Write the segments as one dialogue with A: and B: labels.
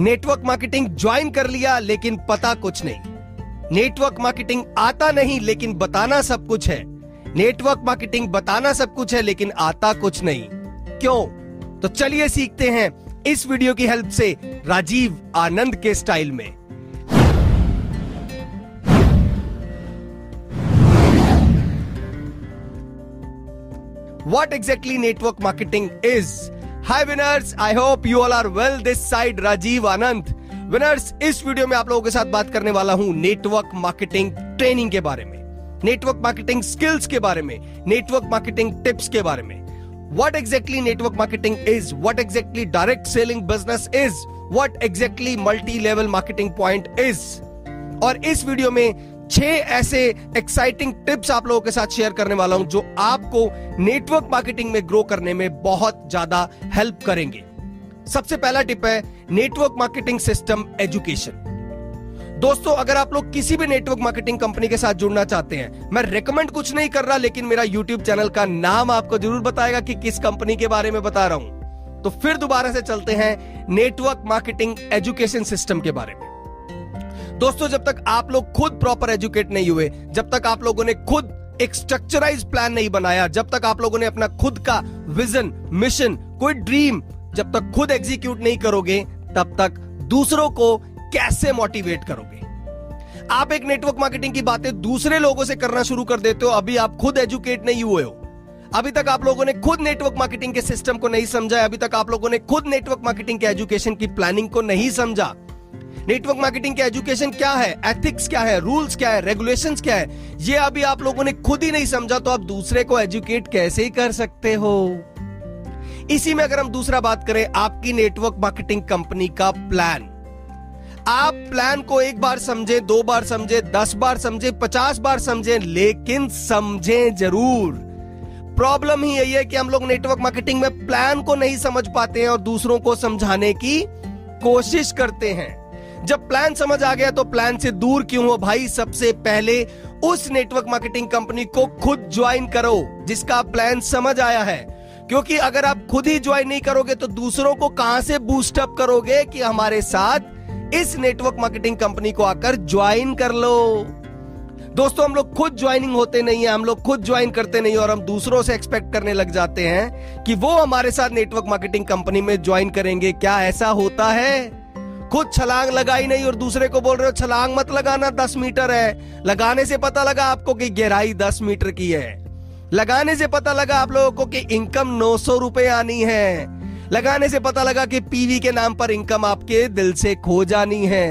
A: Network marketing join कर लिया, लेकिन पता कुछ नहीं। नेटवर्क मार्केटिंग आता नहीं, लेकिन बताना सब कुछ है। नेटवर्क मार्केटिंग बताना सब कुछ है, लेकिन आता कुछ नहीं। क्यों? तो चलिए सीखते हैं इस वीडियो की हेल्प से राजीव आनंद के स्टाइल में। What exactly network marketing is. Hi winners I hope you all are well this side Rajiv Anant winners इस वीडियो में आप लोगों के साथ बात करने वाला हूँ नेटवर्क मार्केटिंग ट्रेनिंग के बारे में नेटवर्क मार्केटिंग स्किल्स के बारे में नेटवर्क मार्केटिंग टिप्स के बारे में। What exactly network marketing is what exactly direct selling business is what exactly multi level marketing point is और इस वीडियो में छह ऐसे एक्साइटिंग टिप्स आप लोगों के साथ शेयर करने वाला हूँ जो आपको नेटवर्क मार्केटिंग में ग्रो करने में बहुत ज़्यादा हेल्प करेंगे। सबसे पहला टिप है नेटवर्क मार्केटिंग सिस्टम एजुकेशन दोस्तों, अगर आप लोग किसी भी नेटवर्क मार्केटिंग कंपनी के साथ जुड़ना चाहते हैं, मैं रेकमेंड कुछ नहीं कर रहा, लेकिन मेरा यूट्यूब चैनल का नाम आपको ज़रूर बताएगा कि किस कंपनी के बारे में बता रहा हूँ। तो फिर दोबारा से चलते हैं नेटवर्क मार्केटिंग एजुकेशन सिस्टम के बारे में। दोस्तों, जब तक आप लोग खुद प्रॉपर एजुकेट नहीं हुए, जब तक आप लोगों ने खुद एक स्ट्रक्चराइज प्लान नहीं बनाया, जब तक आप लोगों ने अपना खुद का विजन मिशन कोई ड्रीम जब तक खुद एग्जीक्यूट नहीं करोगे, तब तक दूसरों को कैसे मोटिवेट करोगे? आप एक नेटवर्क मार्केटिंग की बातें दूसरे लोगों से करना शुरू कर देते हो, अभी आप खुद एजुकेट नहीं हुए हो। अभी तक आप लोगों ने खुद नेटवर्क मार्केटिंग के सिस्टम को नहीं समझा, अभी तक आप लोगों ने खुद नेटवर्क मार्केटिंग के एजुकेशन की प्लानिंग को नहीं समझा नेटवर्क मार्केटिंग के एजुकेशन क्या है? एथिक्स क्या है? रूल्स क्या है? रेगुलेशन क्या है? ये अभी आप लोगों ने खुद ही नहीं समझा तो आप दूसरे को एजुकेट कैसे ही कर सकते हो? इसी में अगर हम दूसरा बात करें, आपकी नेटवर्क मार्केटिंग कंपनी का प्लान आप प्लान को एक बार समझे, दो बार समझे, दस बार समझे, पचास बार समझे, लेकिन समझे ज़रूर। प्रॉब्लम ही यही है कि हम लोग नेटवर्क मार्केटिंग में प्लान को नहीं समझ पाते हैं और दूसरों को समझाने की कोशिश करते हैं। जब प्लान समझ आ गया तो प्लान से दूर क्यों हो भाई? सबसे पहले उस नेटवर्क मार्केटिंग कंपनी को खुद ज्वाइन करो, जिसका प्लान समझ आया है। क्योंकि अगर आप खुद ही ज्वाइन नहीं करोगे तो दूसरों को कहाँ से बूस्टअप करोगे कि हमारे साथ इस नेटवर्क मार्केटिंग कंपनी को आकर ज्वाइन कर लो? दोस्तों, हम लोग खुद ज्वाइनिंग होते नहीं है, हम लोग खुद ज्वाइन करते नहीं और हम दूसरों से एक्सपेक्ट करने लग जाते हैं कि वो हमारे साथ नेटवर्क मार्केटिंग कंपनी में ज्वाइन करेंगे। क्या ऐसा होता है? खुद छलांग लगाई नहीं और दूसरे को बोल रहे हो, छलांग मत लगाना, दस मीटर है। लगाने से पता लगा आपको कि गहराई दस मीटर की है। लगाने से पता लगा आप लोगों को कि इनकम नौ सौ रुपए आनी है। लगाने से पता लगा कि पीवी के नाम पर इनकम आपके दिल से खो जानी है।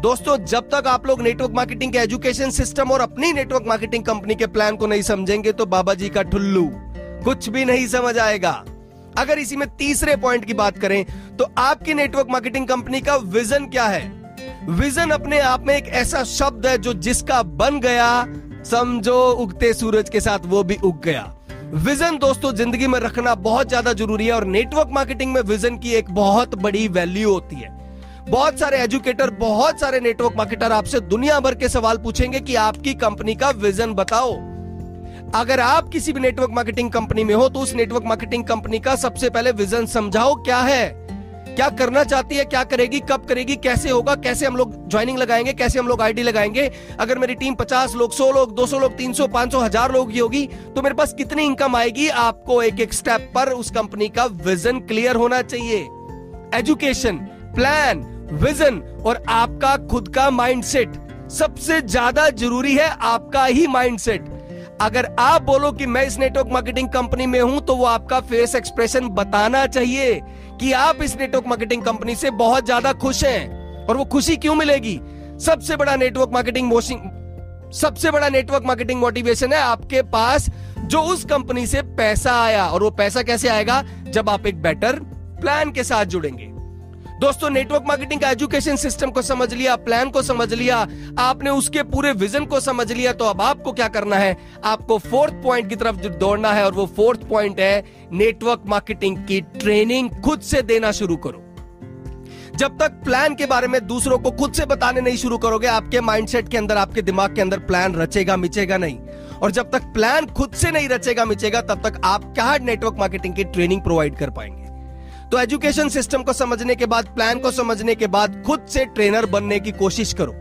A: दोस्तों, जब तक आप लोग नेटवर्क मार्केटिंग के एजुकेशन सिस्टम और अपनी नेटवर्क मार्केटिंग कंपनी के प्लान को नहीं समझेंगे तो बाबा जी का ठुल्लू कुछ भी नहीं समझ आएगा। अगर इसी में तीसरे पॉइंट की बात करें तो आपकी नेटवर्क मार्केटिंग कंपनी का विजन क्या है? विजन अपने आप में एक ऐसा शब्द है जो जिसका बन गया, समझो, उगते सूरज के साथ वो भी उग गया। विजन दोस्तों, ज़िंदगी में रखना बहुत ज़्यादा ज़रूरी है और नेटवर्क मार्केटिंग में विजन की एक बहुत बड़ी वैल्यू होती है। बहुत सारे एजुकेटर बहुत सारे नेटवर्क मार्केटर आपसे दुनिया भर के सवाल पूछेंगे कि आपकी कंपनी का विजन बताओ। अगर आप किसी भी नेटवर्क मार्केटिंग कंपनी में हो तो उस नेटवर्क मार्केटिंग कंपनी का सबसे पहले विजन समझाओ, क्या है? क्या करना चाहती है, क्या करेगी, कब करेगी, कैसे होगा, कैसे हम लोग ज्वाइनिंग लगाएँगे, कैसे हम लोग आईडी लगाएँगे? अगर मेरी टीम 50 लोग 100 लोग 200 लोग 300 500 हज़ार लोग की होगी तो मेरे पास कितनी इनकम आएगी? आपको एक एक स्टेप पर उस कंपनी का विजन क्लियर होना चाहिए। एजुकेशन प्लान विजन और आपका खुद का माइंडसेट सबसे ज़्यादा ज़रूरी है आपका ही माइंडसेट अगर आप बोलो कि मैं इस नेटवर्क मार्केटिंग कंपनी में हूँ तो वो आपका फेस एक्सप्रेशन बताना चाहिए कि आप इस नेटवर्क मार्केटिंग कंपनी से बहुत ज़्यादा खुश हैं और वो खुशी क्यों मिलेगी? सबसे बड़ा नेटवर्क मार्केटिंग मोशिंग सबसे बड़ा नेटवर्क मार्केटिंग मोटिवेशन है आपके पास, जो उस कंपनी से पैसा आया। और वो पैसा कैसे आएगा? जब आप एक बेटर प्लान के साथ जुड़ेंगे। दोस्तों नेटवर्क मार्केटिंग का एजुकेशन सिस्टम को समझ लिया प्लान को समझ लिया, आपने उसके पूरे विजन को समझ लिया तो अब आपको क्या करना है? आपको फोर्थ पॉइंट की तरफ़ दौड़ना है और वो फोर्थ पॉइंट है नेटवर्क मार्केटिंग की ट्रेनिंग खुद से देना शुरू करो। जब तक प्लान के बारे में दूसरों को खुद से बताने नहीं शुरू करोगे, आपके माइंडसेट के अंदर, आपके दिमाग के अंदर प्लान रचेगा, मिचेगा नहीं। और जब तक प्लान खुद से नहीं रचेगा, मिचेगा, तब तक आप क्या नेटवर्क मार्केटिंग की ट्रेनिंग प्रोवाइड कर पाएँगे? तो एजुकेशन सिस्टम को समझने के बाद प्लान को समझने के बाद खुद से ट्रेनर बनने की कोशिश करो।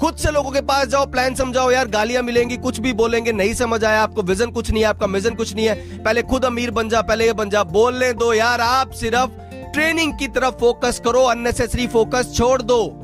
A: खुद से लोगों के पास जाओ प्लान समझाओ, यार, गालियाँ मिलेंगी, कुछ भी बोलेंगे, नहीं समझ आया आपको विजन कुछ नहीं है, आपका मिजन कुछ नहीं है। पहले खुद अमीर बन जा, पहले ये बन जा। बोलने दो, यार, आप सिर्फ़ ट्रेनिंग की तरफ़ फोकस करो अननेसेसरी फोकस छोड़ दो।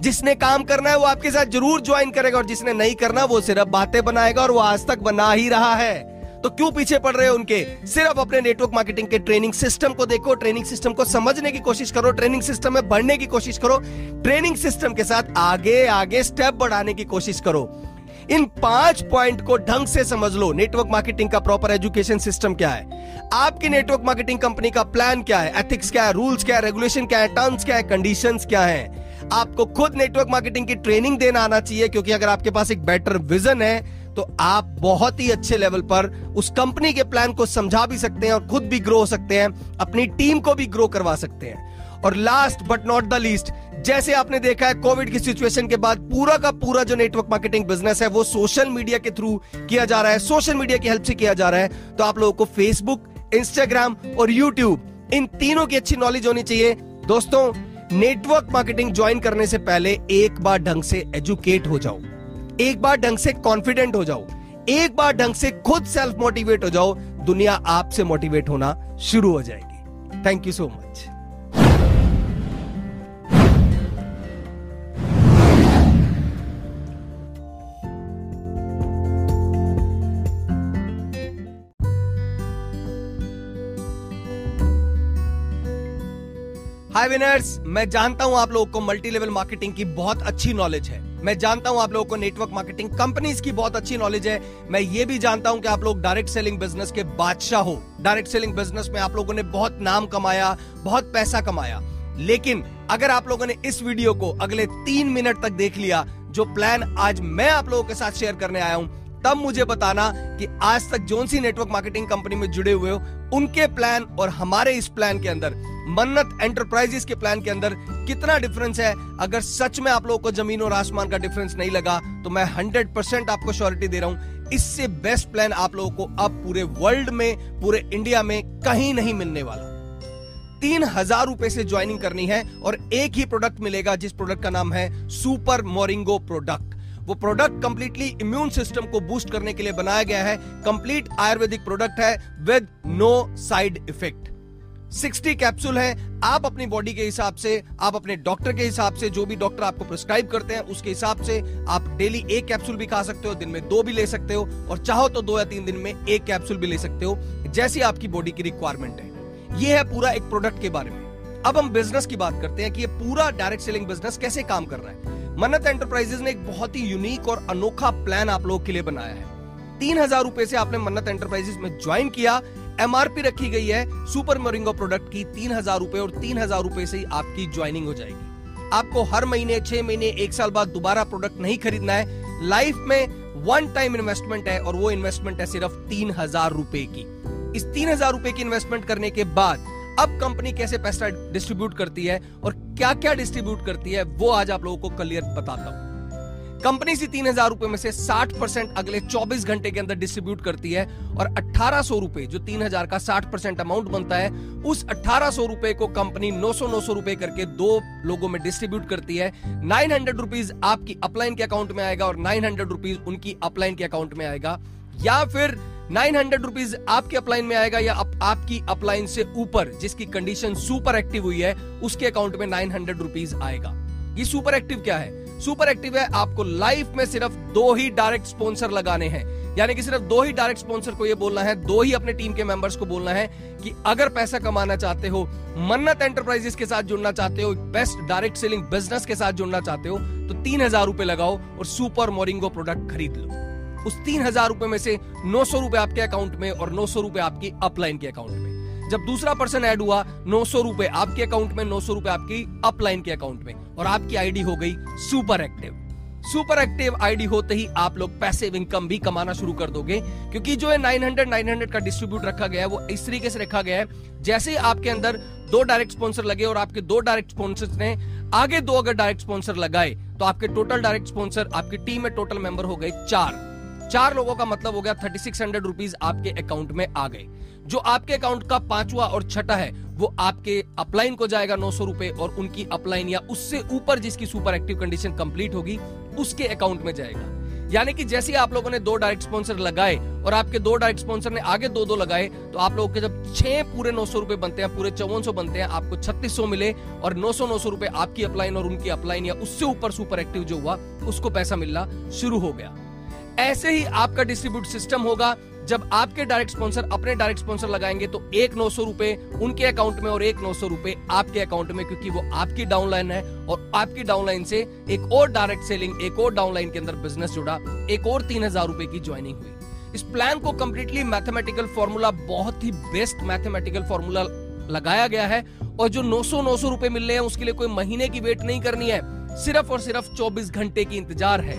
A: जिसने काम करना है, वो आपके साथ ज़रूर ज्वाइन करेगा और जिसने नहीं करना, वो सिर्फ़ बातें बनाएगा और वो आज तक बना ही रहा है। तो क्यों पीछे पड़ रहे हो उनके? सिर्फ़ अपने नेटवर्क मार्केटिंग के ट्रेनिंग सिस्टम को देखो ट्रेनिंग सिस्टम को समझने की कोशिश करो ट्रेनिंग सिस्टम में बढ़ने की कोशिश करो ट्रेनिंग सिस्टम के साथ आगे आगे स्टेप बढ़ाने की कोशिश करो। इन पाँच पॉइंट को ढंग से समझ लो। नेटवर्क मार्केटिंग का प्रॉपर एजुकेशन सिस्टम क्या है? आपकी नेटवर्क मार्केटिंग कंपनी का प्लान क्या है? एथिक्स क्या है? रूल्स क्या है? रेगुलेशन क्या है? टर्म्स क्या है? कंडीशंस क्या है? आपको खुद नेटवर्क मार्केटिंग की ट्रेनिंग देना आना चाहिए, क्योंकि अगर आपके पास एक बेटर विजन है तो आप बहुत ही अच्छे लेवल पर उस कंपनी के प्लान को समझा भी सकते हैं और खुद भी ग्रो हो सकते हैं, अपनी टीम को भी ग्रो करवा सकते हैं। और last but not the least जैसे आपने देखा है कोविड की सिचुएशन के बाद पूरा का पूरा जो नेटवर्क मार्केटिंग बिज़नेस है, वो सोशल मीडिया के थ्रू किया जा रहा है सोशल मीडिया की हेल्प से किया जा रहा है। तो आप लोगों को फेसबुक इंस्टाग्राम और यूट्यूब इन तीनों की अच्छी नॉलेज होनी चाहिए। दोस्तों नेटवर्क मार्केटिंग ज्वाइन करने से पहले एक बार ढंग से एजुकेट हो जाओ। एक बार ढंग से कॉन्फिडेंट हो जाओ। एक बार ढंग से खुद सेल्फ मोटिवेट हो जाओ, दुनिया आपसे मोटिवेट होना शुरू हो जाएगी। Thank you so much hi winners मैं जानता हूँ आप लोगों को मल्टी लेवल मार्केटिंग की बहुत अच्छी नॉलेज है। मैं जानता हूँ आप लोगों को नेटवर्क मार्केटिंग कंपनीज़ की बहुत अच्छी नॉलेज है। मैं ये भी जानता हूँ कि आप लोग डायरेक्ट सेलिंग बिज़नेस के बादशाह हो। डायरेक्ट सेलिंग बिज़नेस में आप लोगों ने बहुत नाम कमाया, बहुत पैसा कमाया। लेकिन अगर आप लोगों ने इस वीडियो को अगले तीन मिनट तक देख लिया, जो प्लान आज मैं आप लोगों के साथ शेयर करने आया हूँ, तब मुझे बताना कि आज तक जोन सी नेटवर्क मार्केटिंग कंपनी में जुड़े हुए हो, उनके प्लान और हमारे इस प्लान के अंदर मन्नत एंटरप्राइजेस के प्लान के अंदर कितना डिफरेंस है? अगर सच में आप लोगों को ज़मीन और आसमान का डिफरेंस नहीं लगा तो मैं हंड्रेड परसेंट आपको श्योरिटी दे रहा हूँ, इससे बेस्ट प्लान आप लोगों को अब पूरे वर्ल्ड में, पूरे इंडिया में कहीं नहीं मिलने वाला। तीन हज़ार रुपए से ज्वाइनिंग करनी है और एक ही प्रोडक्ट मिलेगा जिस प्रोडक्ट का नाम है सुपर मोरिंगो प्रोडक्ट वो प्रोडक्ट कंप्लीटली इम्यून सिस्टम को बूस्ट करने के लिए बनाया गया है। कंप्लीट आयुर्वेदिक प्रोडक्ट है with no side effect 60 capsule है। आप अपनी बॉडी के हिसाब से, आप अपने डॉक्टर के हिसाब से, जो भी डॉक्टर आपको प्रिस्क्राइब करते हैं, उसके हिसाब से आप डेली एक कैप्सूल भी खा सकते हो, दिन में दो भी ले सकते हो, और चाहो तो दो या तीन दिन में एक कैप्सूल भी ले सकते हो, जैसी आपकी बॉडी की रिक्वायरमेंट है। ये है पूरा एक प्रोडक्ट के बारे में। अब हम बिज़नेस की बात करते हैं कि ये पूरा डायरेक्ट सेलिंग बिज़नेस कैसे काम कर रहा है। मन्नत एंटरप्राइजेस ने एक बहुत ही यूनिक और अनोखा प्लान आप लोगों के लिए बनाया है। तीन हज़ार रुपए से आपने मन्नत एंटरप्राइजेस में ज्वाइन किया एमआरपी रखी गई है सुपर मोरिंगो प्रोडक्ट की तीन हज़ार रुपए और तीन हज़ार रुपए से आपकी ज्वाइनिंग हो जाएगी। आपको हर महीने, छह महीने, एक साल बाद दोबारा प्रोडक्ट नहीं खरीदना है। लाइफ में वन टाइम इन्वेस्टमेंट है और वो इन्वेस्टमेंट है सिर्फ़ तीन हज़ार रुपए की। इस तीन हज़ार रुपए की इन्वेस्टमेंट करने के बाद अब कंपनी कैसे पैसा डिस्ट्रीब्यूट करती है और क्या क्या डिस्ट्रीब्यूट करती है, वो आज आप लोगों को क्लियर बताता हूँ। कंपनी से तीन हज़ार रुपए में से 60 परसेंट अगले 24 घंटे के अंदर डिस्ट्रीब्यूट करती है और अठारह सौ रुपए जो तीन हज़ार का 60 परसेंट अमाउंट बनता है उस अठारह सौ रुपए को कंपनी नौ सौ नौ सौ रुपए करके दो लोगों में डिस्ट्रीब्यूट करती है। नाइन हंड्रेड रुपीज़ आपकी अपलाइन के अकाउंट में आएगा और नाइन हंड्रेड रुपीज़ उनकी अपलाइन के अकाउंट में आएगा। या फिर नाइन हंड्रेड रुपीज़ आपके अपलाइन में आएगा या आप, आपकी अपलाइन से ऊपर जिसकी कंडीशन सुपर एक्टिव हुई है उसके अकाउंट में नाइन हंड्रेड रुपीज़ आएगा। ये सुपर एक्टिव क्या है? सुपर एक्टिव है, आपको लाइफ में सिर्फ़ दो ही डायरेक्ट स्पॉन्सर लगाने हैं। यानी कि सिर्फ़ दो ही डायरेक्ट स्पॉन्सर को ये बोलना है, दो ही अपने टीम के मेंबर्स को बोलना है कि अगर पैसा कमाना चाहते हो, मन्नत एंटरप्राइजेस के साथ जुड़ना चाहते हो, बेस्ट डायरेक्ट सेलिंग बिज़नेस के साथ जुड़ना चाहते हो तो तीन हज़ार रुपए लगाओ और सुपर मोरिंगो प्रोडक्ट खरीद लो। उस तीन हज़ार रुपए में से नौ सौ रुपए आपके अकाउंट में और नौ सौ रुपए आपकी अपलाइन के अकाउंट में। जब दूसरा पर्सन ऐड हुआ, नौ सौ रुपए आपके अकाउंट में, नौ सौ रुपए आपकी अपलाइन के अकाउंट में, और आपकी आईडी हो गई super active. Super active ID होते ही आप लोग पैसिव इनकम भी कमाना शुरू कर दोगे, क्योंकि जो है 900 900 का डिस्ट्रीब्यूट रखा गया है, वो इस तरीके से रखा गया है, जैसे ही आपके अंदर दो डायरेक्ट स्पॉन्सर लगे और आपके दो डायरेक्ट स्पॉन्सर ने आगे दो अगर डायरेक्ट स्पॉन्सर लगाए तो आपके टोटल डायरेक्ट स्पॉन्सर आपकी टीम में टोटल मेंबर हो गए चार। चार लोगों का मतलब हो गया थर्टी सिक्स हंड्रेड रुपीज़ आपके अकाउंट में आ गए। जो आपके अकाउंट का पांचवा और छठा है, वो आपके अपलाइन को जाएगा नौ सौ रुपए और उनकी अपलाइन या उससे ऊपर जिसकी सुपर एक्टिव कंडीशन कंप्लीट होगी, उसके अकाउंट में जाएगा। यानी कि जैसे आप लोगों ने दो डायरेक्ट स्पॉन्सर लगाए और आपके दो डायरेक्ट स्पॉन्सर ने आगे दो दो लगाए तो आप लोगों के जब छह पूरे नौ सौ रुपए बनते हैं, पूरे चौवन सौ बनते हैं, आपको छत्तीस सौ मिले और नौ सौ नौ सौ रुपए आपकी अपलाइन और उनकी अपलाइन या उससे ऊपर सुपर एक्टिव जो हुआ, उसको पैसा मिलना शुरू हो गया। ऐसे ही आपका डिस्ट्रीब्यूट सिस्टम होगा जब आपके डायरेक्ट स्पॉन्सर अपने डायरेक्ट स्पॉन्सर लगाएँगे तो एक नौ सौ रुपए उनके अकाउंट में और एक नौ सौ रुपए आपके अकाउंट में, क्योंकि वो आपकी डाउनलाइन है और आपकी डाउनलाइन से एक और डायरेक्ट सेलिंग एक और डाउनलाइन के अंदर बिज़नेस जुड़ा, एक और तीन हज़ार रुपए की ज्वाइनिंग हुई। इस प्लान को कंप्लीटली मैथमेटिकल फॉर्मूला बहुत ही बेस्ट मैथमेटिकल फॉर्मूला लगाया गया है और जो 900 900 रुपए मिल रहे हैं, उसके लिए कोई महीने की वेट नहीं करनी है। सिर्फ़ और सिर्फ़ 24 घंटे की इंतज़ार है।